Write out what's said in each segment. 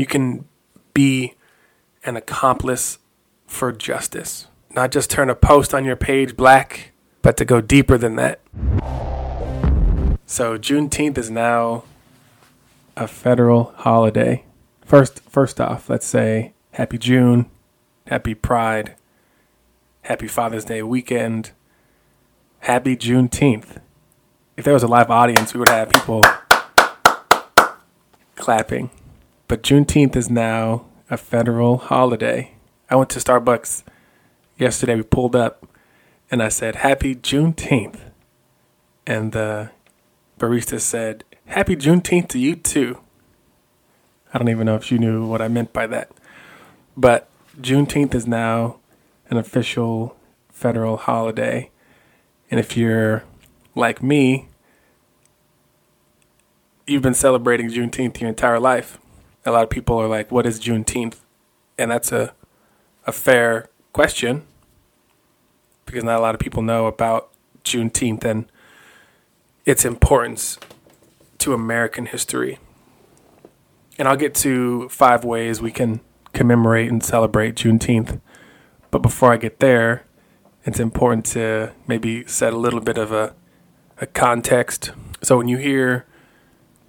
you can be an accomplice for justice. Not just turn a post on your page black, but to go deeper than that. So Juneteenth is now a federal holiday. First, first off, let's say Happy June, Happy Pride, Happy Father's Day weekend, Happy Juneteenth. If there was a live audience, we would have people clapping. But Juneteenth is now a federal holiday. I went to Starbucks yesterday. We pulled up and I said, Happy Juneteenth. And the barista said, Happy Juneteenth to you too. I don't even know if you knew what I meant by that. But Juneteenth is now an official federal holiday. And if you're like me, you've been celebrating Juneteenth your entire life. A lot of people are like, what is Juneteenth? And that's a, a fair question because not a lot of people know about Juneteenth and its importance to American history. And I'll get to five ways we can commemorate and celebrate Juneteenth. But before I get there, it's important to maybe set a little bit of a, a context. So when you hear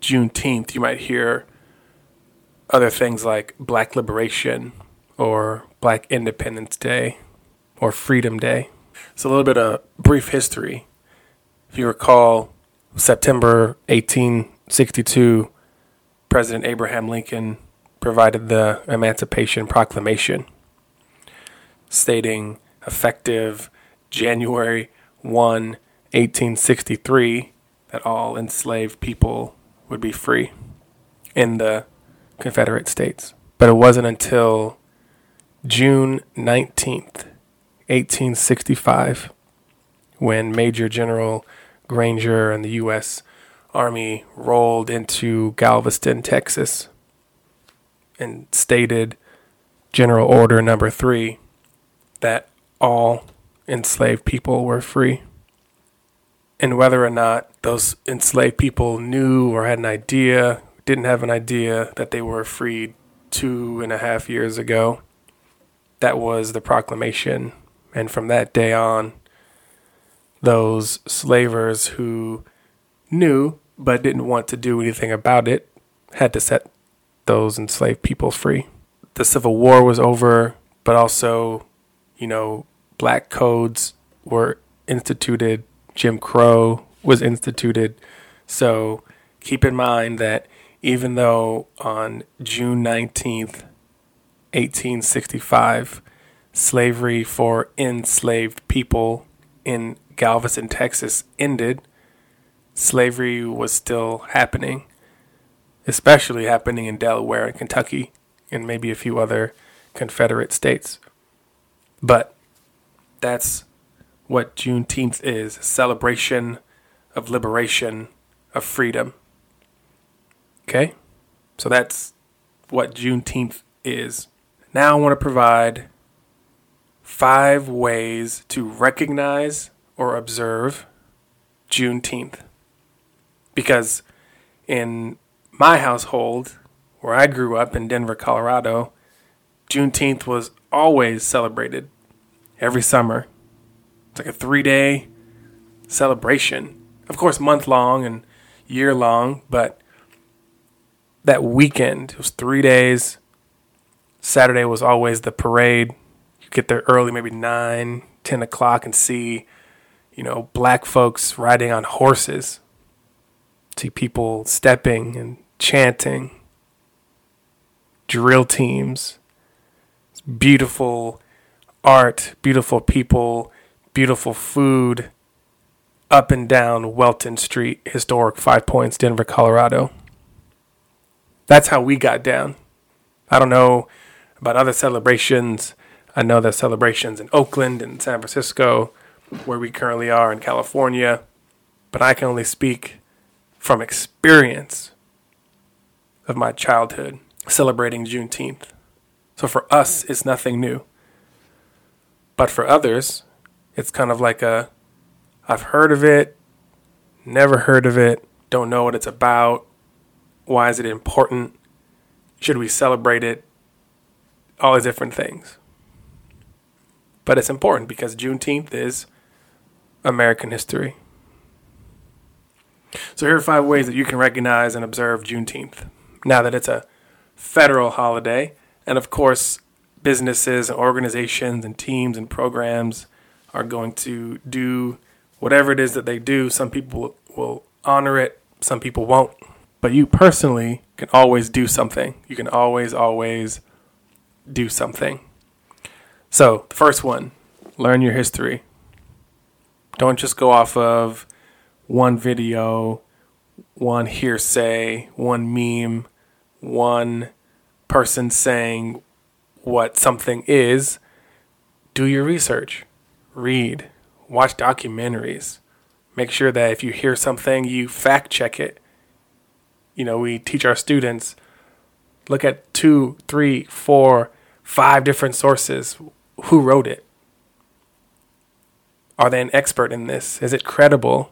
Juneteenth, you might hear other things like Black Liberation or Black Independence Day or Freedom Day. So, a little bit of brief history. If you recall, September 1862, President Abraham Lincoln provided the Emancipation Proclamation, stating effective January 1, 1863, that all enslaved people would be free in the Confederate States. But it wasn't until June 19th, 1865, when Major General Granger and the U.S. Army rolled into Galveston, Texas, and stated General Order Number Three that all enslaved people were free. And whether or not those enslaved people knew or had an idea, didn't have an idea that they were freed two and a half years ago, that was the proclamation. And from that day on, those slavers who knew but didn't want to do anything about it had to set those enslaved people free. The Civil War was over, but also, you know, black codes were instituted, Jim Crow was instituted. So keep in mind that even though on June 19th, 1865, slavery for enslaved people in Galveston, Texas ended, slavery was still happening, especially happening in Delaware and Kentucky and maybe a few other Confederate states. But that's what Juneteenth is celebration of liberation, of freedom. Okay? So that's what Juneteenth is. Now I want to provide five ways to recognize or observe Juneteenth. Because in my household, where I grew up in Denver, Colorado, Juneteenth was always celebrated every summer. It's like a three day celebration. Of course, month long and year long, but that weekend, it was three days. Saturday was always the parade. You get there early, maybe 9, 10 o'clock, and see, you know, black folks riding on horses. See people stepping and chanting. Drill teams. It's beautiful art, beautiful people, beautiful food up and down Welton Street, historic Five Points, Denver, Colorado. That's how we got down. I don't know about other celebrations. I know there's celebrations in Oakland and San Francisco, where we currently are in California, but I can only speak from experience of my childhood celebrating Juneteenth. So for us, it's nothing new. But for others, it's kind of like a I've heard of it, never heard of it, don't know what it's about, why is it important? Should we celebrate it? All these different things. But it's important because Juneteenth is American history. So here are five ways that you can recognize and observe Juneteenth. Now that it's a federal holiday, and of course, businesses and organizations and teams and programs are going to do whatever it is that they do. Some people will honor it, some people won't. But you personally can always do something. You can always, always do something. So, the first one learn your history. Don't just go off of one video, one hearsay, one meme, one person saying what something is. Do your research, read, watch documentaries. Make sure that if you hear something, you fact check it. You know, we teach our students look at two, three, four, five different sources. Who wrote it? Are they an expert in this? Is it credible?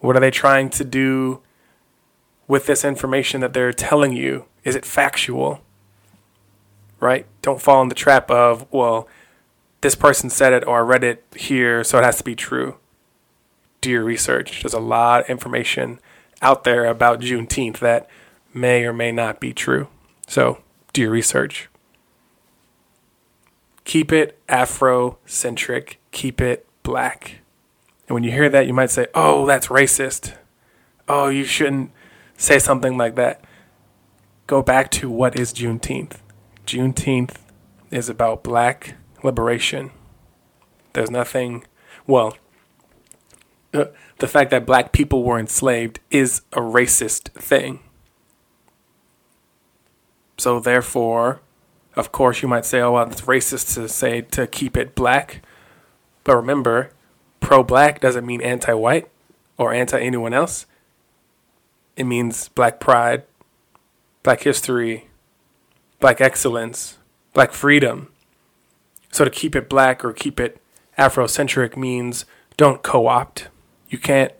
What are they trying to do with this information that they're telling you? Is it factual? Right? Don't fall in the trap of, well, this person said it or I read it here, so it has to be true. Do your research. There's a lot of information out there about Juneteenth that may or may not be true. So do your research. Keep it Afrocentric. Keep it black. And when you hear that, you might say, oh, that's racist. Oh, you shouldn't say something like that. Go back to what is Juneteenth. Juneteenth is about black liberation. There's nothing, well, uh, the fact that black people were enslaved is a racist thing. So, therefore, of course, you might say, oh, well, it's racist to say to keep it black. But remember, pro black doesn't mean anti white or anti anyone else. It means black pride, black history, black excellence, black freedom. So to keep it black or keep it Afrocentric means don't co opt. You can't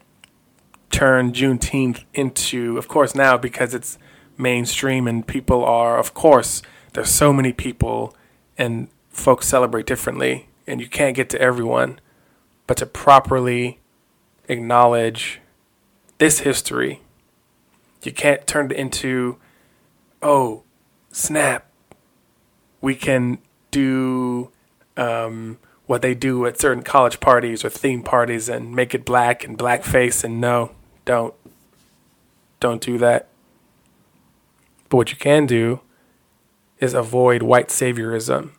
turn Juneteenth into, of course, now because it's mainstream and people are, of course, there's so many people and folks celebrate differently and you can't get to everyone. But to properly acknowledge this history, you can't turn it into, oh, snap. We can do um, what they do at certain college parties or theme parties and make it black and blackface. And no, don't. Don't do that. But what you can do is avoid white saviorism.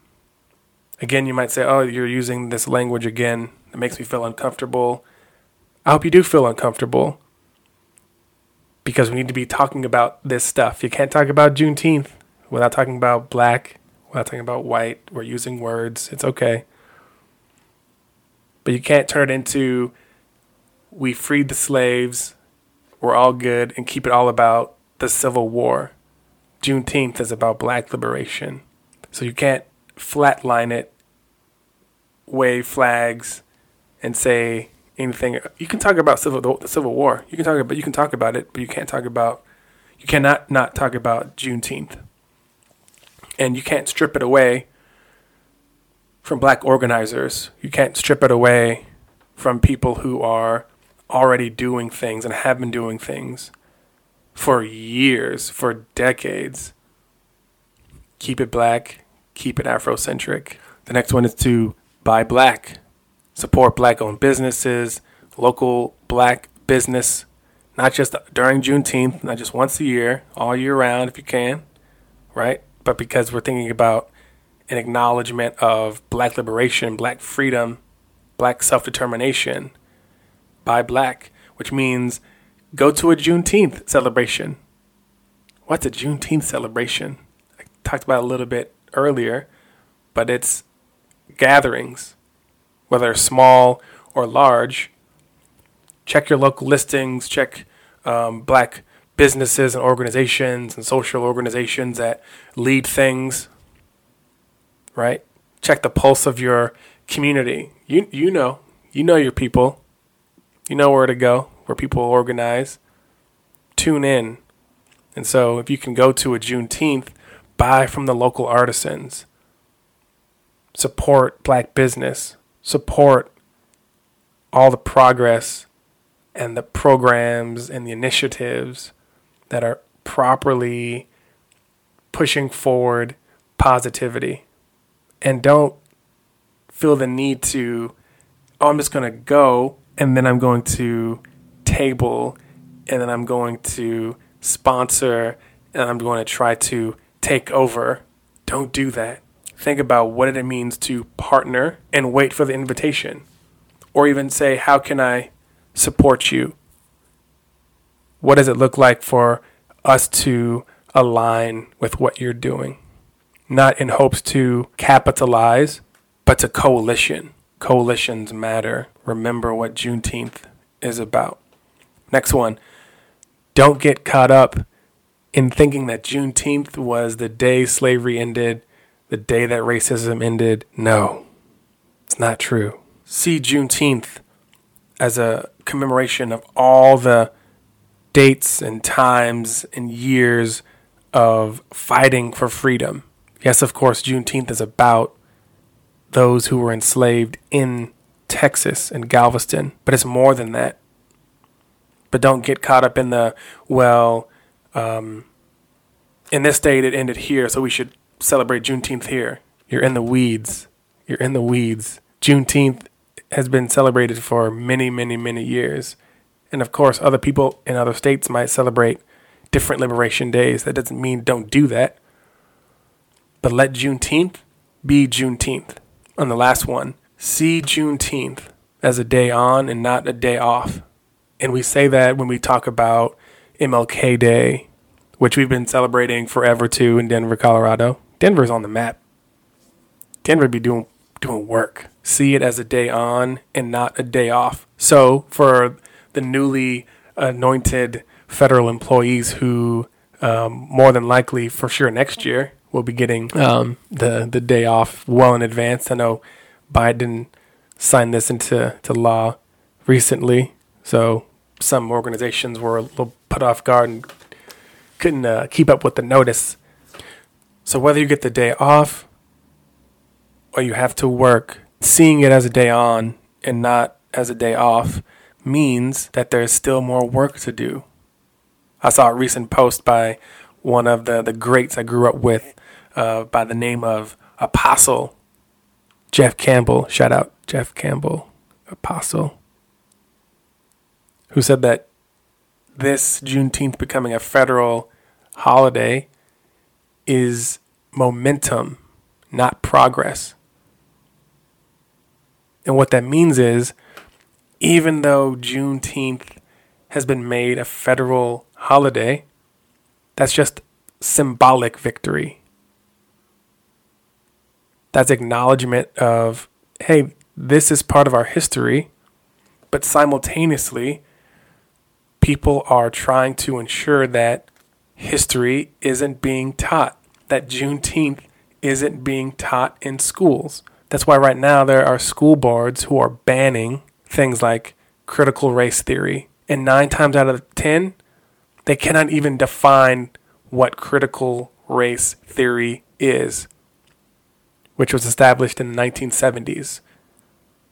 Again, you might say, oh, you're using this language again. It makes me feel uncomfortable. I hope you do feel uncomfortable because we need to be talking about this stuff. You can't talk about Juneteenth without talking about black not talking about white. We're using words. It's okay. But you can't turn it into we freed the slaves, we're all good, and keep it all about the Civil War. Juneteenth is about black liberation. So you can't flatline it, wave flags, and say anything. You can talk about civil the Civil War. You can talk about you can talk about it, but you can't talk about you cannot not talk about Juneteenth and you can't strip it away from black organizers. You can't strip it away from people who are already doing things and have been doing things for years, for decades. Keep it black, keep it Afrocentric. The next one is to buy black, support black owned businesses, local black business, not just during Juneteenth, not just once a year, all year round if you can, right? but because we're thinking about an acknowledgement of black liberation, black freedom, black self determination by black, which means go to a Juneteenth celebration. What's a Juneteenth celebration? I talked about a little bit earlier, but it's gatherings, whether small or large. Check your local listings, check um, black businesses and organizations and social organizations that lead things, right? Check the pulse of your community. You you know, you know your people. You know where to go, where people organize. Tune in And so if you can go to a Juneteenth, buy from the local artisans, support black business, support all the progress and the programs and the initiatives that are properly pushing forward positivity. And don't feel the need to, oh, I'm just going to go and then I'm going to table and then I'm going to sponsor and I'm going to try to take over. Don't do that. Think about what it means to partner and wait for the invitation. Or even say, how can I support you? What does it look like for us to align with what you're doing? Not in hopes to capitalize, but to coalition. Coalitions matter. Remember what Juneteenth is about. Next one. Don't get caught up in thinking that Juneteenth was the day slavery ended, the day that racism ended. No, it's not true. See Juneteenth as a commemoration of all the dates and times and years of fighting for freedom. Yes, of course, Juneteenth is about those who were enslaved in Texas and Galveston, but it's more than that. But don't get caught up in the, well, um, in this state it ended here, so we should celebrate Juneteenth here. You're in the weeds. You're in the weeds. Juneteenth has been celebrated for many, many, many years. And of course, other people in other states might celebrate different liberation days. That doesn't mean don't do that. But let Juneteenth be Juneteenth. On the last one, see Juneteenth as a day on and not a day off. And we say that when we talk about MLK Day, which we've been celebrating forever too in Denver, Colorado. Denver's on the map. Denver be doing doing work. See it as a day on and not a day off. So for the newly anointed federal employees who um, more than likely for sure next year will be getting um, the the day off well in advance. I know Biden signed this into to law recently, so some organizations were a little put off guard and couldn't uh, keep up with the notice. So whether you get the day off or you have to work, seeing it as a day on and not as a day off means that there's still more work to do. I saw a recent post by one of the, the greats I grew up with uh, by the name of Apostle Jeff Campbell. Shout out Jeff Campbell, Apostle, who said that this Juneteenth becoming a federal holiday is momentum, not progress. And what that means is, even though Juneteenth has been made a federal holiday, that's just symbolic victory. That's acknowledgement of, hey, this is part of our history, but simultaneously, people are trying to ensure that history isn't being taught, that Juneteenth isn't being taught in schools. That's why right now there are school boards who are banning things like critical race theory. And nine times out of ten, they cannot even define what critical race theory is, which was established in the 1970s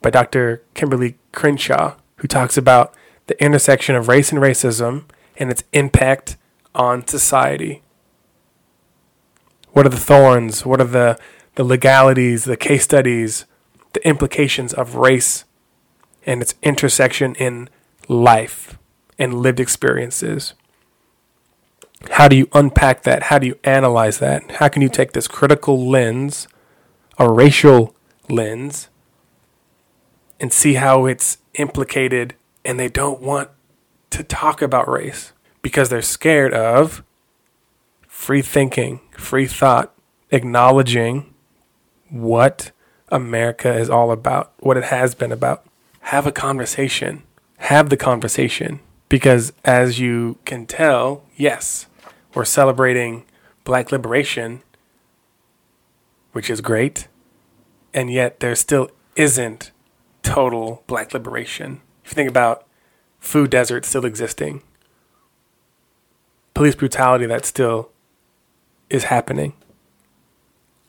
by Dr. Kimberlé Crenshaw, who talks about the intersection of race and racism and its impact on society. What are the thorns? What are the, the legalities, the case studies, the implications of race and its intersection in life and lived experiences? How do you unpack that? How do you analyze that? How can you take this critical lens, a racial lens, and see how it's implicated and they don't want to talk about race because they're scared of free thinking, free thought, acknowledging what America is all about, what it has been about. Have a conversation. Have the conversation. Because as you can tell, yes, we're celebrating black liberation, which is great, and yet there still isn't total black liberation if you think about food deserts still existing, police brutality that still is happening.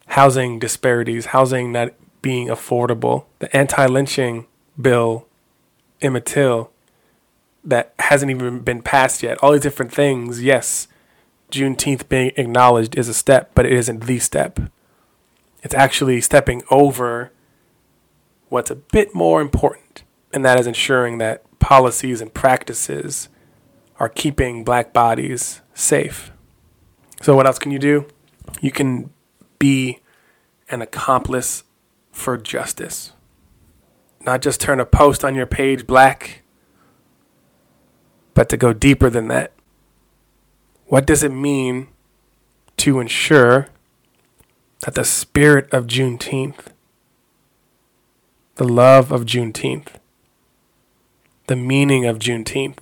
Housing disparities, housing not being affordable, the anti lynching bill, Emmett Till, that hasn't even been passed yet. All these different things, yes, Juneteenth being acknowledged is a step, but it isn't the step. It's actually stepping over what's a bit more important, and that is ensuring that policies and practices are keeping black bodies safe. So, what else can you do? You can be an accomplice for justice. Not just turn a post on your page black, but to go deeper than that. What does it mean to ensure that the spirit of Juneteenth, the love of Juneteenth, the meaning of Juneteenth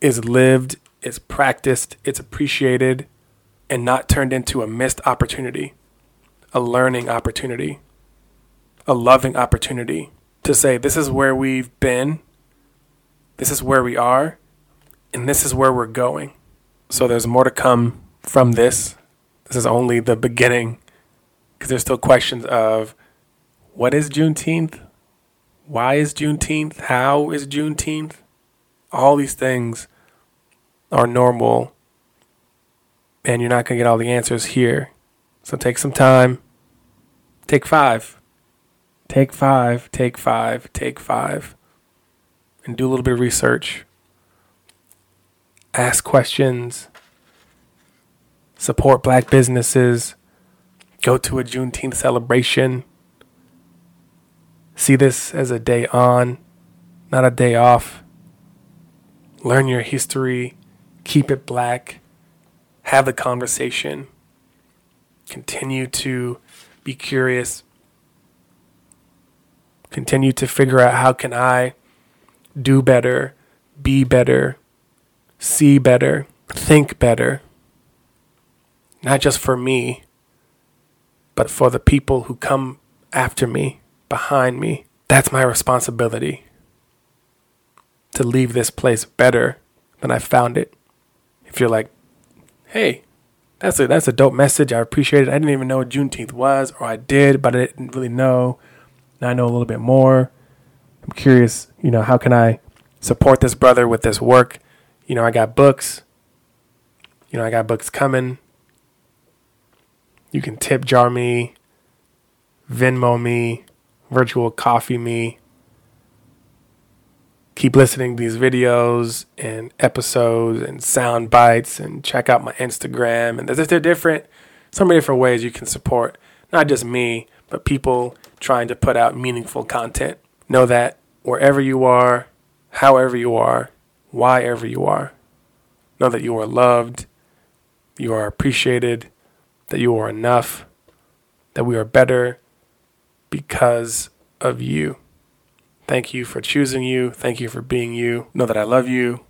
is lived, is practiced, it's appreciated, and not turned into a missed opportunity, a learning opportunity, a loving opportunity to say, this is where we've been, this is where we are, and this is where we're going. So there's more to come from this. This is only the beginning because there's still questions of what is Juneteenth? Why is Juneteenth? How is Juneteenth? All these things are normal, and you're not going to get all the answers here. So take some time. Take five. Take five, take five, take five, and do a little bit of research. Ask questions. Support black businesses. Go to a Juneteenth celebration See this as a day on, not a day off. Learn your history, keep it black, have the conversation, continue to be curious, continue to figure out how can I do better, be better, see better, think better. Not just for me, but for the people who come after me behind me. That's my responsibility to leave this place better than I found it. If you're like, hey, that's a that's a dope message. I appreciate it. I didn't even know what Juneteenth was, or I did, but I didn't really know. Now I know a little bit more. I'm curious, you know, how can I support this brother with this work? You know, I got books. You know, I got books coming. You can tip jar me, Venmo me, virtual coffee me. Keep listening to these videos and episodes and sound bites and check out my Instagram. And there's, there different, so many different ways you can support not just me, but people trying to put out meaningful content. Know that wherever you are, however you are, why ever you are, know that you are loved, you are appreciated, that you are enough, that we are better because of you. Thank you for choosing you. Thank you for being you. Know that I love you.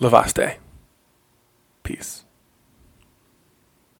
Lovaste. Peace.